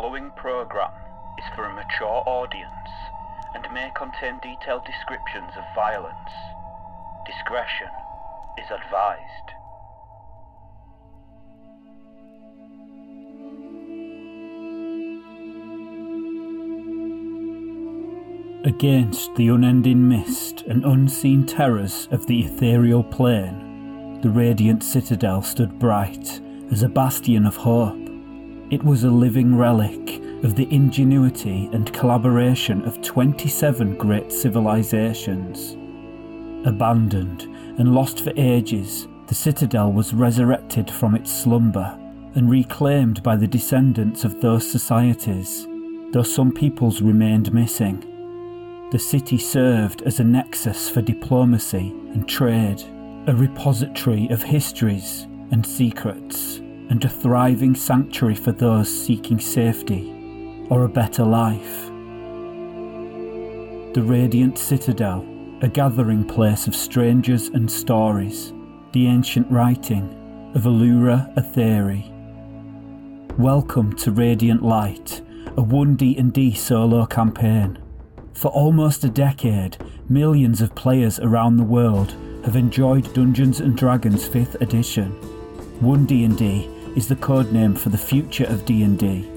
following programme is for a mature audience and may contain detailed descriptions of violence. Discretion is advised. Against the unending mist and unseen terrors of the ethereal plane, the radiant citadel stood bright as a bastion of hope. It was a living relic of the ingenuity and collaboration of 27 great civilizations. Abandoned and lost for ages, the citadel was resurrected from its slumber and reclaimed by the descendants of those societies, though some peoples remained missing. The city served as a nexus for diplomacy and trade, a repository of histories and secrets, and a thriving sanctuary for those seeking safety or a better life. The Radiant Citadel, a gathering place of strangers and stories, the ancient writing of Allura Aetheri. Welcome to Radiant Light, a 1D&D solo campaign. For almost a decade, millions of players around the world have enjoyed Dungeons & Dragons 5th edition. 1D&D is the codename for the future of D&D.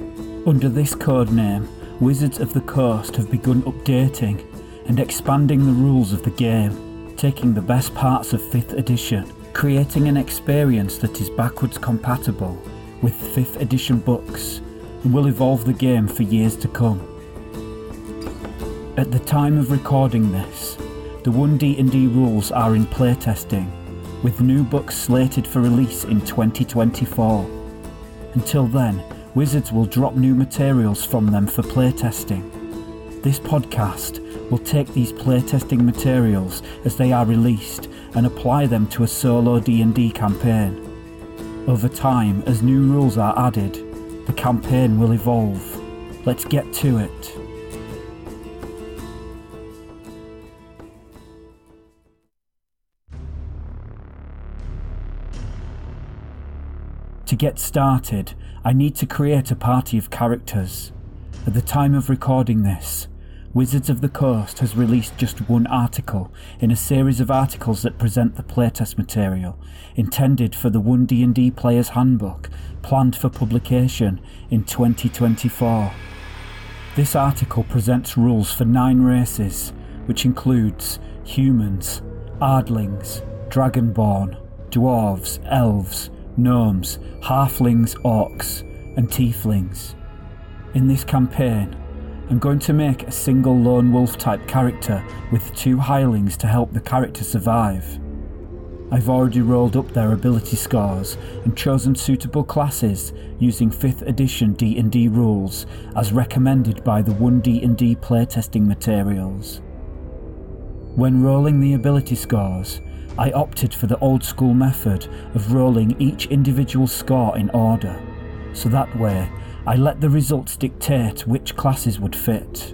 Under this codename, Wizards of the Coast have begun updating and expanding the rules of the game, taking the best parts of 5th edition, creating an experience that is backwards compatible with 5th edition books and will evolve the game for years to come. At the time of recording this, the 1D&D rules are in playtesting, with new books slated for release in 2024. Until then, Wizards will drop new materials from them for playtesting. This podcast will take these playtesting materials as they are released and apply them to a solo D&D campaign. Over time, as new rules are added, the campaign will evolve. Let's get to it. To get started, I need to create a party of characters. At the time of recording this, Wizards of the Coast has released just one article in a series of articles that present the playtest material intended for the 1D&D Player's Handbook planned for publication in 2024. This article presents rules for nine races, which includes humans, ardlings, dragonborn, dwarves, elves, gnomes, halflings, orcs, and tieflings. In this campaign, I'm going to make a single lone wolf type character with two hirelings to help the character survive. I've already rolled up their ability scores and chosen suitable classes using 5th edition D&D rules as recommended by the 1D&D playtesting materials. When rolling the ability scores, I opted for the old school method of rolling each individual score in order, so that way I let the results dictate which classes would fit.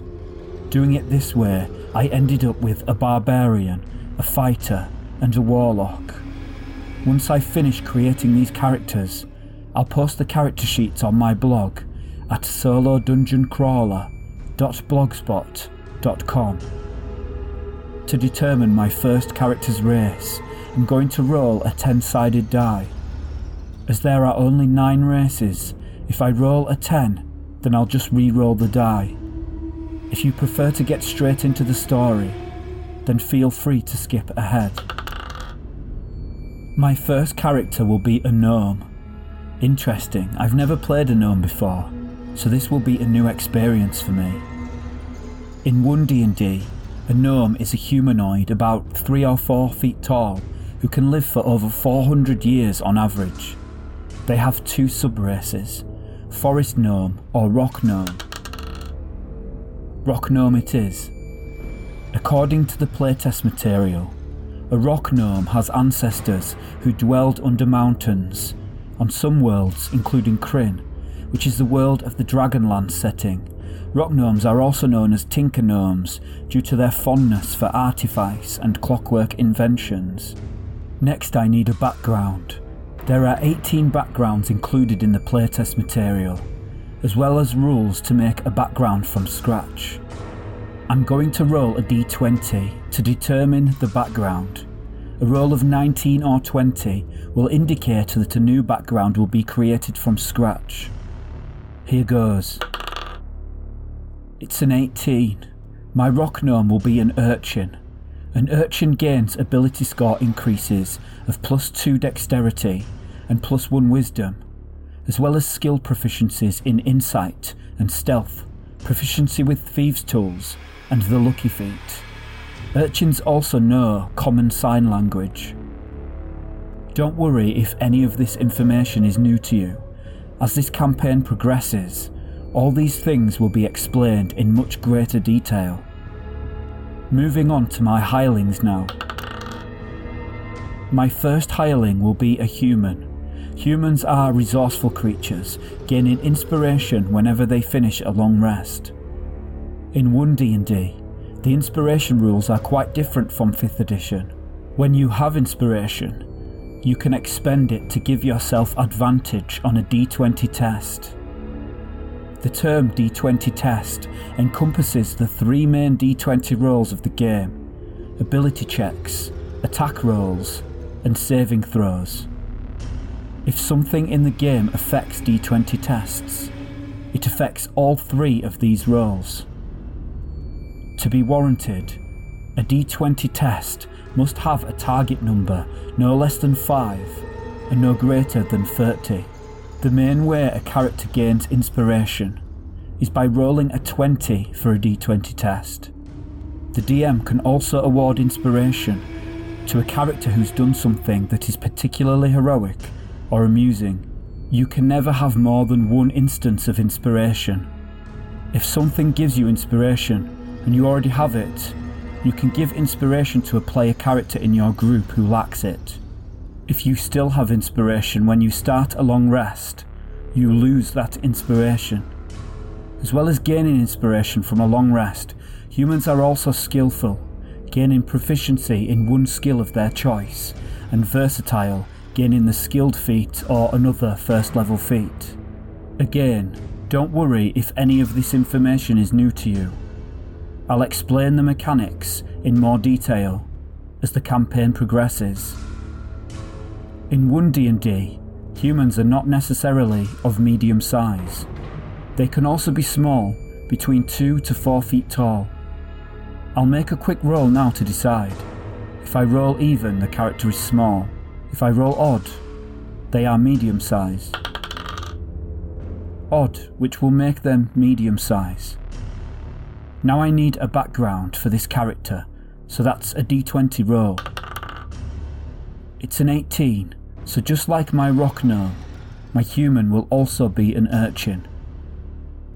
Doing it this way, I ended up with a barbarian, a fighter, and a warlock. Once I finish creating these characters, I'll post the character sheets on my blog at solodungeoncrawler.blogspot.com. To determine my first character's race, I'm going to roll a 10 sided die. As there are only 9 races, if I roll a 10, then I'll just re roll the die. If you prefer to get straight into the story, then feel free to skip ahead. My first character will be a gnome. Interesting, I've never played a gnome before, so this will be a new experience for me. In 1D&D, a gnome is a humanoid about 3 or 4 feet tall who can live for over 400 years on average. They have two subraces, forest gnome or rock gnome. Rock gnome it is. According to the playtest material, a rock gnome has ancestors who dwelled under mountains, on some worlds including Krynn, which is the world of the Dragonlance setting, Rock gnomes are also known as tinker gnomes due to their fondness for artifice and clockwork inventions. Next, I need a background. There are 18 backgrounds included in the playtest material. as well as rules to make a background from scratch. I'm going to roll a d20 to determine the background. A roll of 19 or 20 will indicate that a new background will be created from scratch. Here goes. It's an 18. My rock gnome will be an urchin. An urchin gains ability score increases of plus 2 dexterity and plus 1 wisdom, as well as skill proficiencies in insight and stealth, proficiency with thieves' tools, and the lucky feat. Urchins also know common sign language. Don't worry if any of this information is new to you. As this campaign progresses, all these things will be explained in much greater detail. Moving on to my hirelings now. My first hireling will be a human. Humans are resourceful creatures, gaining inspiration whenever they finish a long rest. In 1D&D, the inspiration rules are quite different from 5th edition. When you have inspiration, you can expend it to give yourself advantage on a d20 test. The term d20 test encompasses the three main d20 rolls of the game ability checks, attack rolls, and saving throws. If something in the game affects d20 tests, it affects all three of these rolls. To be warranted, a d20 test must have a target number no less than 5 and no greater than 30. The main way a character gains inspiration is by rolling a 20 for a d20 test. The DM can also award inspiration to a character who's done something that is particularly heroic or amusing. You can never have more than one instance of inspiration. If something gives you inspiration, and you already have it, you can give inspiration to a player character in your group who lacks it. If you still have inspiration when you start a long rest, you lose that inspiration. As well as gaining inspiration from a long rest, humans are also skillful, gaining proficiency in one skill of their choice, and versatile, gaining the skilled feat or another first level feat. Again, don't worry if any of this information is new to you. I'll explain the mechanics in more detail as the campaign progresses. In 1D&D, humans are not necessarily of medium size. They can also be small, between 2 to 4 feet tall. I'll make a quick roll now to decide. If I roll even, the character is small. If I roll odd, they are medium size. Odd, which will make them medium size. Now I need a background for this character, so that's a d20 roll. It's an 18, so just like my rock gnome, my human will also be an urchin.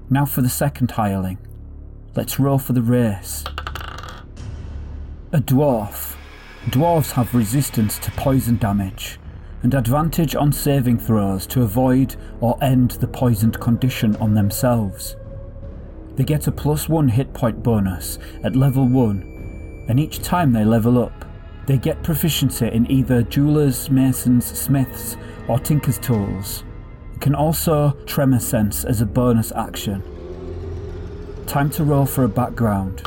Now for the second hireling. Let's roll for the race. A dwarf. Dwarves have resistance to poison damage, and advantage on saving throws to avoid or end the poisoned condition on themselves. They get a plus one hit point bonus at level 1, and each time they level up, they get proficiency in either jewelers, masons, smiths, or tinker's tools. can also tremor sense as a bonus action. Time to roll for a background.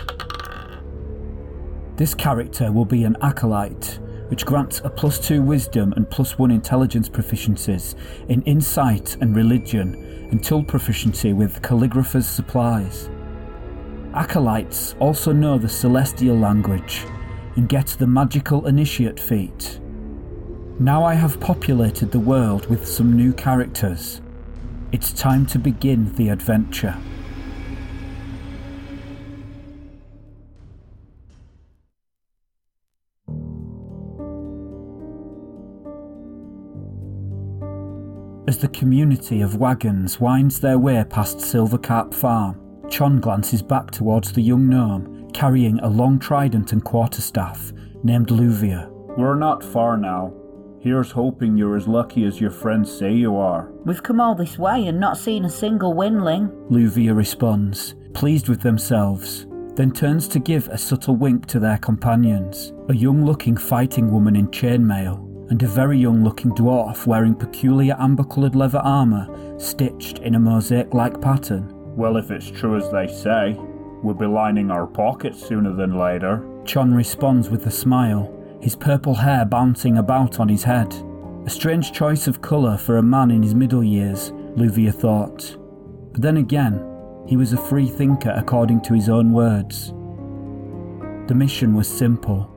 This character will be an acolyte, which grants a plus 2 wisdom and plus 1 intelligence proficiencies in insight and religion, and tool proficiency with calligrapher's supplies. Acolytes also know the celestial language and get the magical initiate feat. Now I have populated the world with some new characters. It's time to begin the adventure. As the community of wagons winds their way past Silvercarp Farm, Chon glances back towards the young gnome carrying a long trident and quarterstaff named Luvia. We're not far now. Here's hoping you're as lucky as your friends say you are. We've come all this way and not seen a single windling. Luvia responds, pleased with themselves, then turns to give a subtle wink to their companions. A young looking fighting woman in chainmail and a very young looking dwarf wearing peculiar amber coloured leather armour stitched in a mosaic like pattern. Well, if it's true as they say, we'll be lining our pockets sooner than later. Chon responds with a smile, his purple hair bouncing about on his head. A strange choice of colour for a man in his middle years, Luvia thought. But then again, he was a free thinker according to his own words. The mission was simple.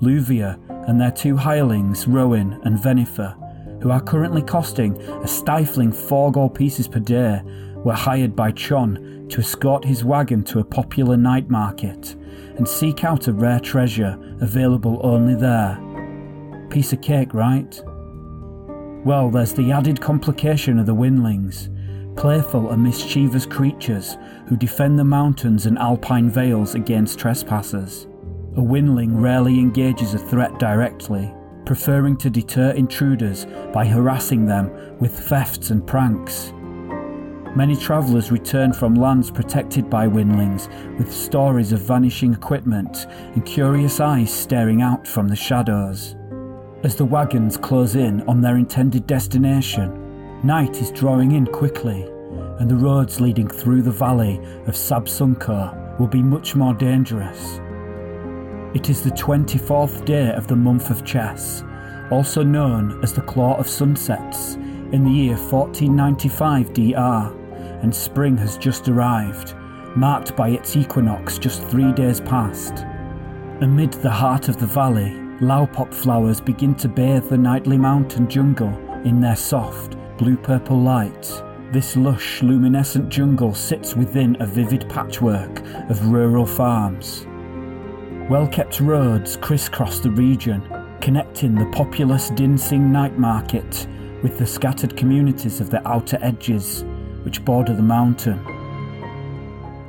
Luvia and their two hirelings, Roin and Vennifer, who are currently costing a stifling four gold pieces per day, were hired by Chon to escort his wagon to a popular night market and seek out a rare treasure available only there. Piece of cake, right? Well, there's the added complication of the Windlings, playful and mischievous creatures who defend the mountains and alpine vales against trespassers. A Windling rarely engages a threat directly, preferring to deter intruders by harassing them with thefts and pranks. Many travellers return from lands protected by windlings with stories of vanishing equipment and curious eyes staring out from the shadows. As the wagons close in on their intended destination, night is drawing in quickly, and the roads leading through the valley of Sabsunkur will be much more dangerous. It is the 24th day of the month of Ches, also known as the Claw of Sunsets, in the year 1495 DR, and spring has just arrived, marked by its equinox just three days past. Amid the heart of the valley, laupop flowers begin to bathe the nightly mountain jungle in their soft, blue purple light. This lush, luminescent jungle sits within a vivid patchwork of rural farms. Well kept roads crisscross the region, connecting the populous Dinsing night market with the scattered communities of the outer edges, which border the mountain.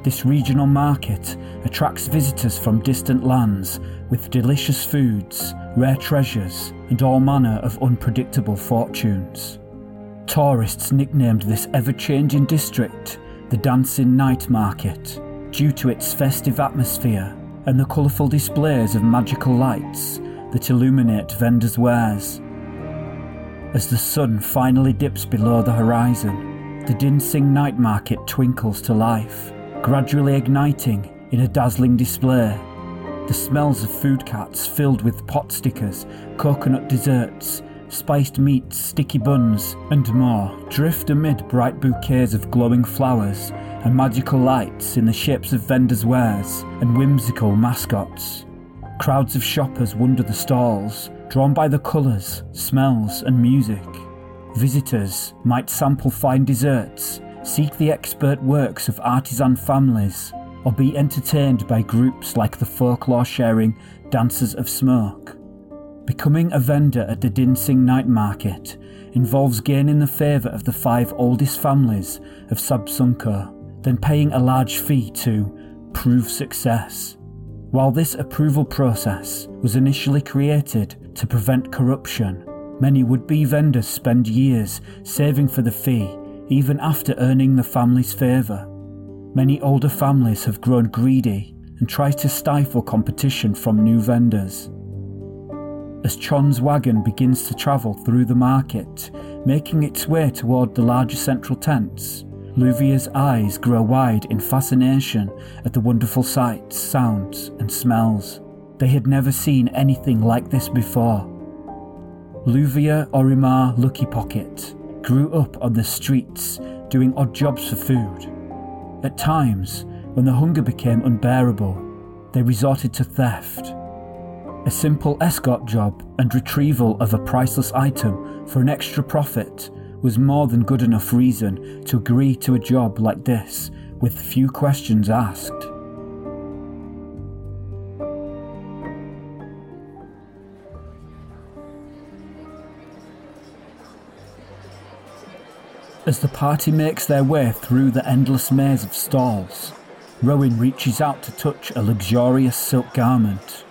This regional market attracts visitors from distant lands with delicious foods, rare treasures, and all manner of unpredictable fortunes. Tourists nicknamed this ever changing district the Dancing Night Market due to its festive atmosphere and the colourful displays of magical lights that illuminate vendors' wares. As the sun finally dips below the horizon, the Dinsing night market twinkles to life, gradually igniting in a dazzling display. The smells of food carts filled with pot stickers, coconut desserts, spiced meats, sticky buns, and more drift amid bright bouquets of glowing flowers and magical lights in the shapes of vendors' wares and whimsical mascots. Crowds of shoppers wander the stalls, drawn by the colours, smells, and music. Visitors might sample fine desserts, seek the expert works of artisan families, or be entertained by groups like the folklore sharing Dancers of Smoke. Becoming a vendor at the Dinsing Night Market involves gaining the favour of the five oldest families of Sabsunkur, then paying a large fee to prove success. While this approval process was initially created to prevent corruption, many would be vendors spend years saving for the fee even after earning the family's favour. Many older families have grown greedy and try to stifle competition from new vendors as Chon's wagon begins to travel through the market, making its way toward the larger central tents. Luvia's eyes grow wide in fascination at the wonderful sights, sounds, and smells. They had never seen anything like this before. Luvia Orimar Lucky Pocket grew up on the streets doing odd jobs for food. At times, when the hunger became unbearable, they resorted to theft a simple escort job and retrieval of a priceless item for an extra profit was more than good enough reason to agree to a job like this with few questions asked. As the party makes their way through the endless maze of stalls, Roin reaches out to touch a luxurious silk garment.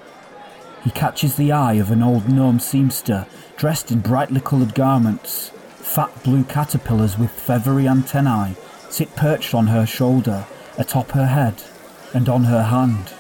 He catches the eye of an old gnome seamster dressed in brightly coloured garments. Fat blue caterpillars with feathery antennae sit perched on her shoulder, atop her head, and on her hand.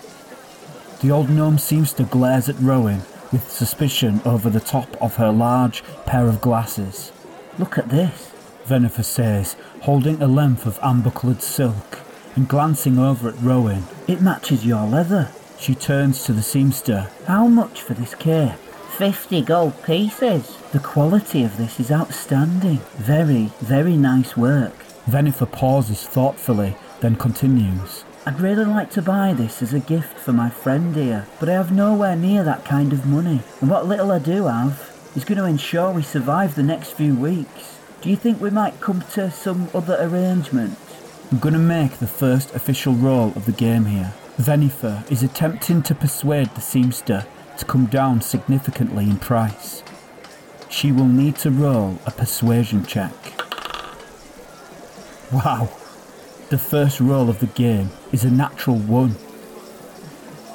The old gnome seamster glares at Roin with suspicion over the top of her large pair of glasses. Look at this. Vennifer says, holding a length of amber coloured silk and glancing over at Roin. It matches your leather. She turns to the seamster. How much for this cape? 50 gold pieces. The quality of this is outstanding. Very, very nice work. Vennifer pauses thoughtfully, then continues. I'd really like to buy this as a gift for my friend here, but I have nowhere near that kind of money. And what little I do have is going to ensure we survive the next few weeks. Do you think we might come to some other arrangement? I'm going to make the first official roll of the game here. Vennifer is attempting to persuade the seamster to come down significantly in price. She will need to roll a persuasion check. Wow, the first roll of the game is a natural 1.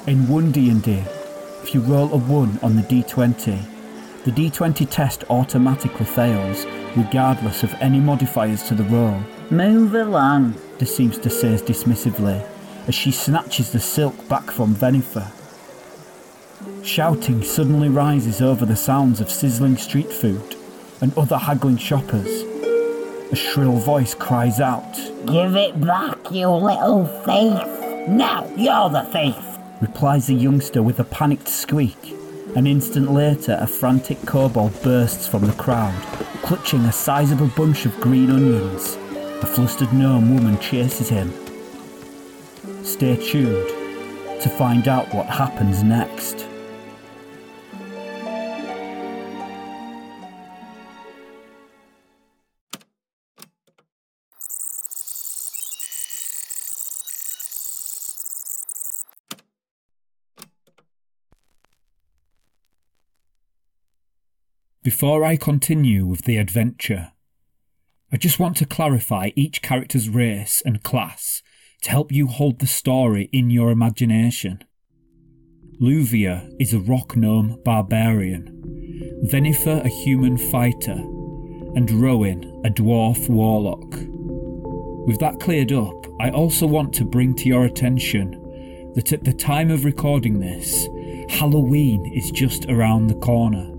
In 1 D&D, if you roll a 1 on the D20, the D20 test automatically fails regardless of any modifiers to the roll. Move along, the seamster says dismissively as she snatches the silk back from Vennifer. Shouting suddenly rises over the sounds of sizzling street food and other haggling shoppers. A shrill voice cries out, Give it back, you little thief! Now you're the thief! replies the youngster with a panicked squeak. An instant later, a frantic kobold bursts from the crowd, clutching a sizable bunch of green onions. A flustered gnome woman chases him. Stay tuned to find out what happens next. Before I continue with the adventure, I just want to clarify each character's race and class to help you hold the story in your imagination. Luvia is a rock gnome barbarian, Vennifer a human fighter, and Roin a dwarf warlock. With that cleared up, I also want to bring to your attention that at the time of recording this, Halloween is just around the corner.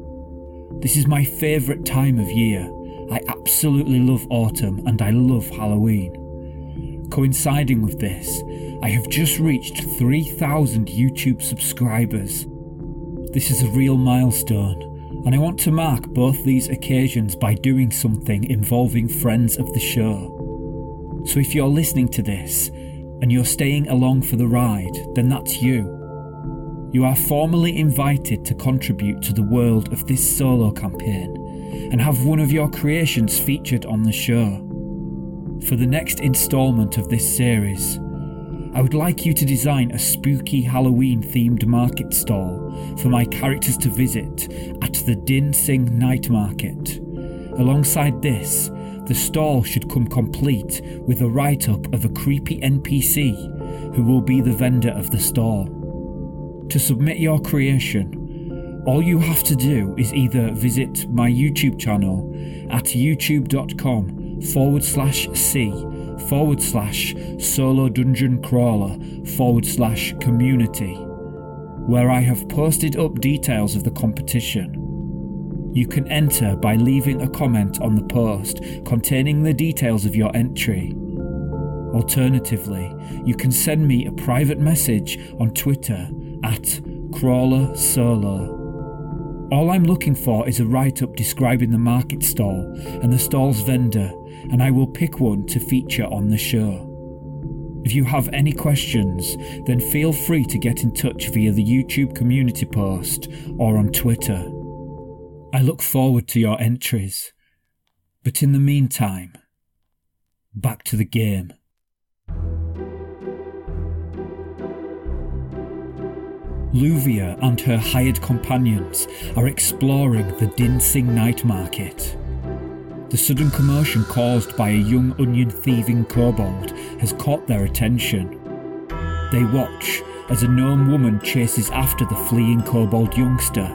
This is my favourite time of year. I absolutely love autumn and I love Halloween. Coinciding with this, I have just reached 3,000 YouTube subscribers. This is a real milestone, and I want to mark both these occasions by doing something involving friends of the show. So if you're listening to this and you're staying along for the ride, then that's you. You are formally invited to contribute to the world of this solo campaign and have one of your creations featured on the show. For the next instalment of this series, I would like you to design a spooky Halloween themed market stall for my characters to visit at the Din Sing Night Market. Alongside this, the stall should come complete with a write up of a creepy NPC who will be the vendor of the stall. To submit your creation, all you have to do is either visit my YouTube channel at youtube.com forward slash C forward slash solo dungeon crawler forward slash community, where I have posted up details of the competition. You can enter by leaving a comment on the post containing the details of your entry. Alternatively, you can send me a private message on Twitter at Crawler Solo. All I'm looking for is a write up describing the market stall and the stall's vendor, and I will pick one to feature on the show. If you have any questions, then feel free to get in touch via the YouTube community post or on Twitter. I look forward to your entries. But in the meantime, back to the game. Luvia and her hired companions are exploring the Dinsing night market. The sudden commotion caused by a young onion thieving kobold has caught their attention. They watch as a gnome woman chases after the fleeing kobold youngster.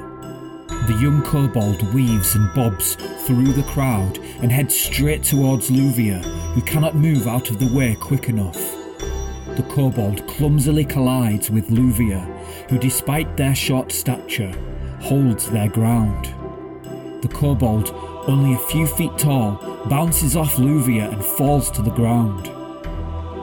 The young kobold weaves and bobs through the crowd and heads straight towards Luvia, who cannot move out of the way quick enough. The kobold clumsily collides with Luvia, who, despite their short stature, holds their ground. The kobold, only a few feet tall, bounces off Luvia and falls to the ground.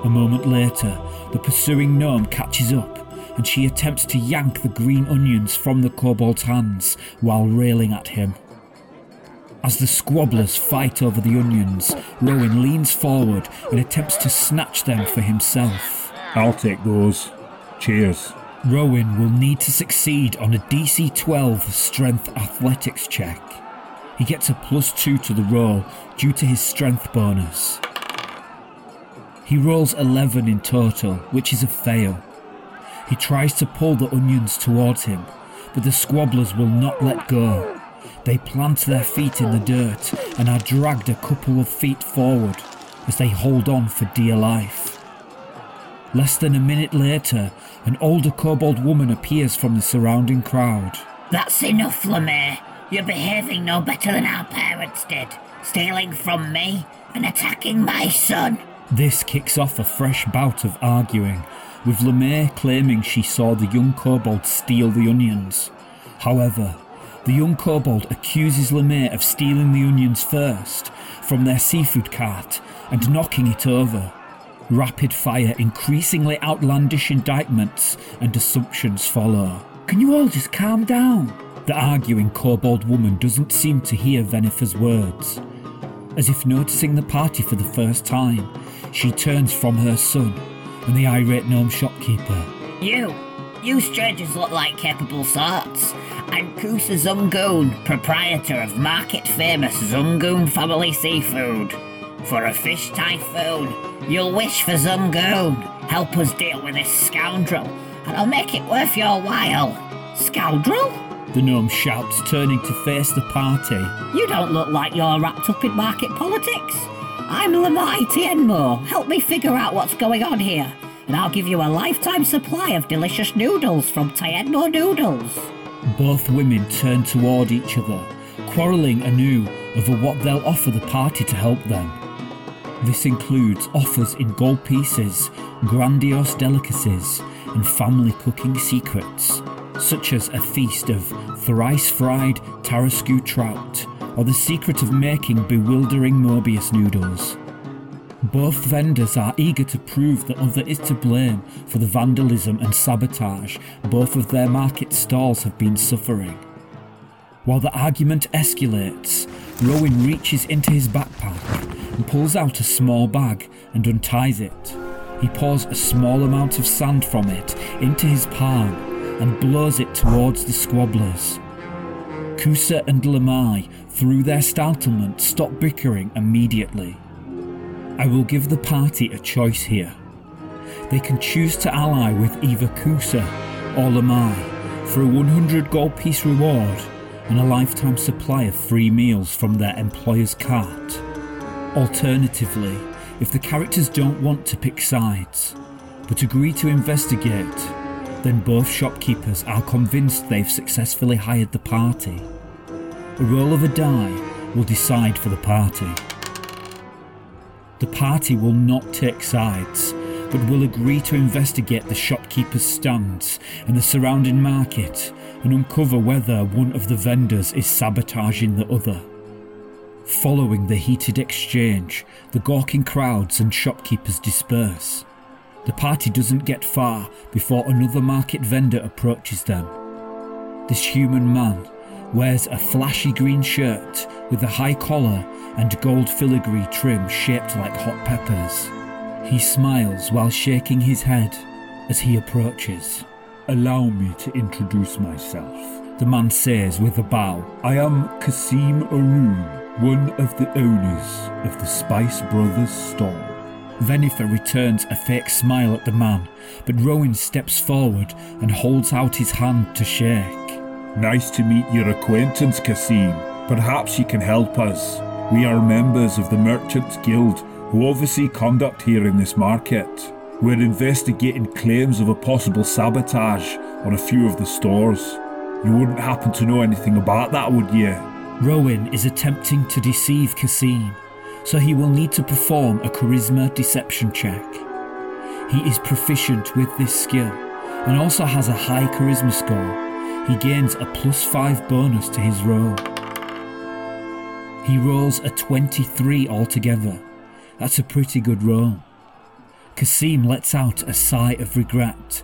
A moment later, the pursuing gnome catches up and she attempts to yank the green onions from the kobold's hands while railing at him. As the squabblers fight over the onions, Roin leans forward and attempts to snatch them for himself. I'll take those. Cheers. Roin will need to succeed on a DC 12 strength athletics check. He gets a plus 2 to the roll due to his strength bonus. He rolls 11 in total, which is a fail. He tries to pull the onions towards him, but the squabblers will not let go. They plant their feet in the dirt and are dragged a couple of feet forward as they hold on for dear life. Less than a minute later, an older kobold woman appears from the surrounding crowd. That's enough, Lemaire. You're behaving no better than our parents did, stealing from me and attacking my son. This kicks off a fresh bout of arguing, with Lemaire claiming she saw the young kobold steal the onions. However, the young kobold accuses Lemaire of stealing the onions first from their seafood cart and knocking it over. Rapid fire, increasingly outlandish indictments and assumptions follow. Can you all just calm down? The arguing kobold woman doesn't seem to hear Vennifer's words. As if noticing the party for the first time, she turns from her son and the irate gnome shopkeeper. You, you strangers look like capable sorts. I'm Kusa Zungoon, proprietor of market famous Zungoon family seafood. For a fish typhoon, you'll wish for Zungoon. Help us deal with this scoundrel, and I'll make it worth your while. Scoundrel? The gnome shouts, turning to face the party. You don't look like you're wrapped up in market politics. I'm Lamai Tienmo. Help me figure out what's going on here, and I'll give you a lifetime supply of delicious noodles from Tienmo Noodles. Both women turn toward each other, quarrelling anew over what they'll offer the party to help them. This includes offers in gold pieces, grandiose delicacies, and family cooking secrets, such as a feast of thrice fried Tarascu trout or the secret of making bewildering Mobius noodles. Both vendors are eager to prove the other is to blame for the vandalism and sabotage both of their market stalls have been suffering. While the argument escalates, Roin reaches into his backpack and pulls out a small bag and unties it. He pours a small amount of sand from it into his palm and blows it towards the squabblers. Kusa and Lamai, through their startlement, stop bickering immediately. I will give the party a choice here. They can choose to ally with either Kusa or Lamai for a 100 gold piece reward and a lifetime supply of free meals from their employer's cart. Alternatively, if the characters don't want to pick sides, but agree to investigate, then both shopkeepers are convinced they've successfully hired the party. A roll of a die will decide for the party. The party will not take sides, but will agree to investigate the shopkeeper's stands and the surrounding market and uncover whether one of the vendors is sabotaging the other. Following the heated exchange, the gawking crowds and shopkeepers disperse. The party doesn't get far before another market vendor approaches them. This human man wears a flashy green shirt with a high collar and gold filigree trim shaped like hot peppers. He smiles while shaking his head as he approaches. Allow me to introduce myself. The man says with a bow. I am Kasim Arun, one of the owners of the Spice Brothers store. Vennifer returns a fake smile at the man, but Roin steps forward and holds out his hand to shake. Nice to meet your acquaintance, Kasim. Perhaps you can help us. We are members of the Merchants Guild who oversee conduct here in this market. We're investigating claims of a possible sabotage on a few of the stores. You wouldn't happen to know anything about that, would you? Roin is attempting to deceive Kasim, so he will need to perform a charisma deception check. He is proficient with this skill and also has a high charisma score he gains a plus 5 bonus to his roll. He rolls a 23 altogether. That's a pretty good roll. Kasim lets out a sigh of regret.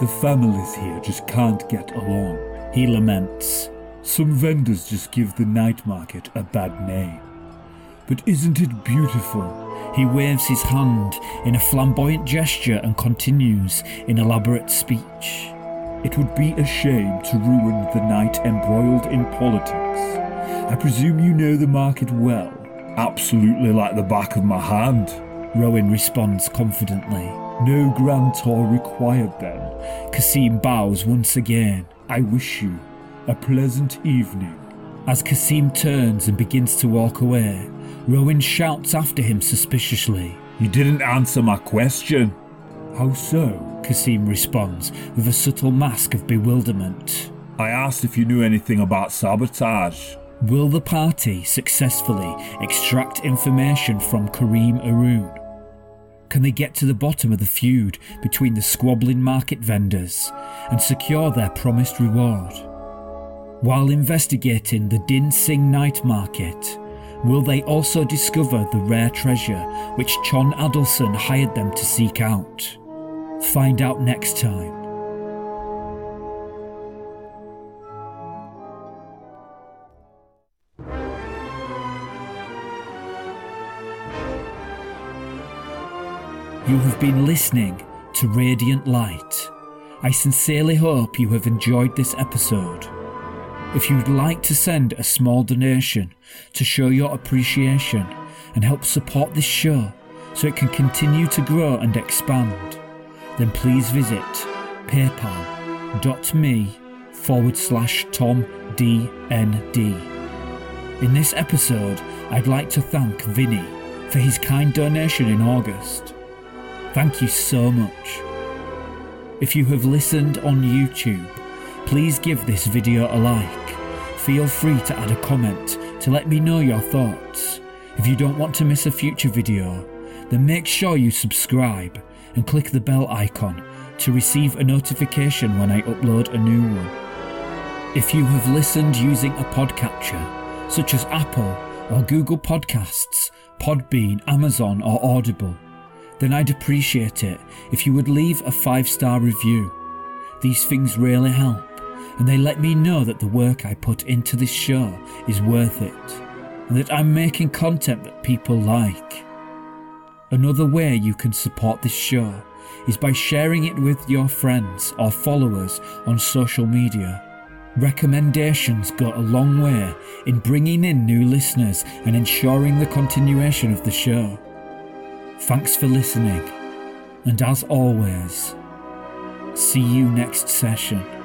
The families here just can't get along. He laments. Some vendors just give the night market a bad name. But isn't it beautiful? He waves his hand in a flamboyant gesture and continues in elaborate speech. It would be a shame to ruin the night embroiled in politics. I presume you know the market well. Absolutely like the back of my hand. Roin responds confidently. No grand tour required then. Kasim bows once again. I wish you a pleasant evening. As Kasim turns and begins to walk away, Roin shouts after him suspiciously. You didn't answer my question. How so? Kasim responds with a subtle mask of bewilderment. I asked if you knew anything about sabotage. Will the party successfully extract information from Kareem Arun? Can they get to the bottom of the feud between the squabbling market vendors and secure their promised reward? While investigating the Din Sing night market, will they also discover the rare treasure which Chon Adelson hired them to seek out? Find out next time. You have been listening to Radiant Light. I sincerely hope you have enjoyed this episode. If you'd like to send a small donation to show your appreciation and help support this show so it can continue to grow and expand, then please visit paypal.me forward slash Tom DND. In this episode, I'd like to thank Vinny for his kind donation in August. Thank you so much. If you have listened on YouTube, please give this video a like. Feel free to add a comment to let me know your thoughts. If you don't want to miss a future video, then make sure you subscribe and click the bell icon to receive a notification when I upload a new one. If you have listened using a podcatcher, such as Apple or Google Podcasts, Podbean, Amazon, or Audible, then I'd appreciate it if you would leave a five star review. These things really help, and they let me know that the work I put into this show is worth it, and that I'm making content that people like. Another way you can support this show is by sharing it with your friends or followers on social media. Recommendations go a long way in bringing in new listeners and ensuring the continuation of the show. Thanks for listening, and as always, see you next session.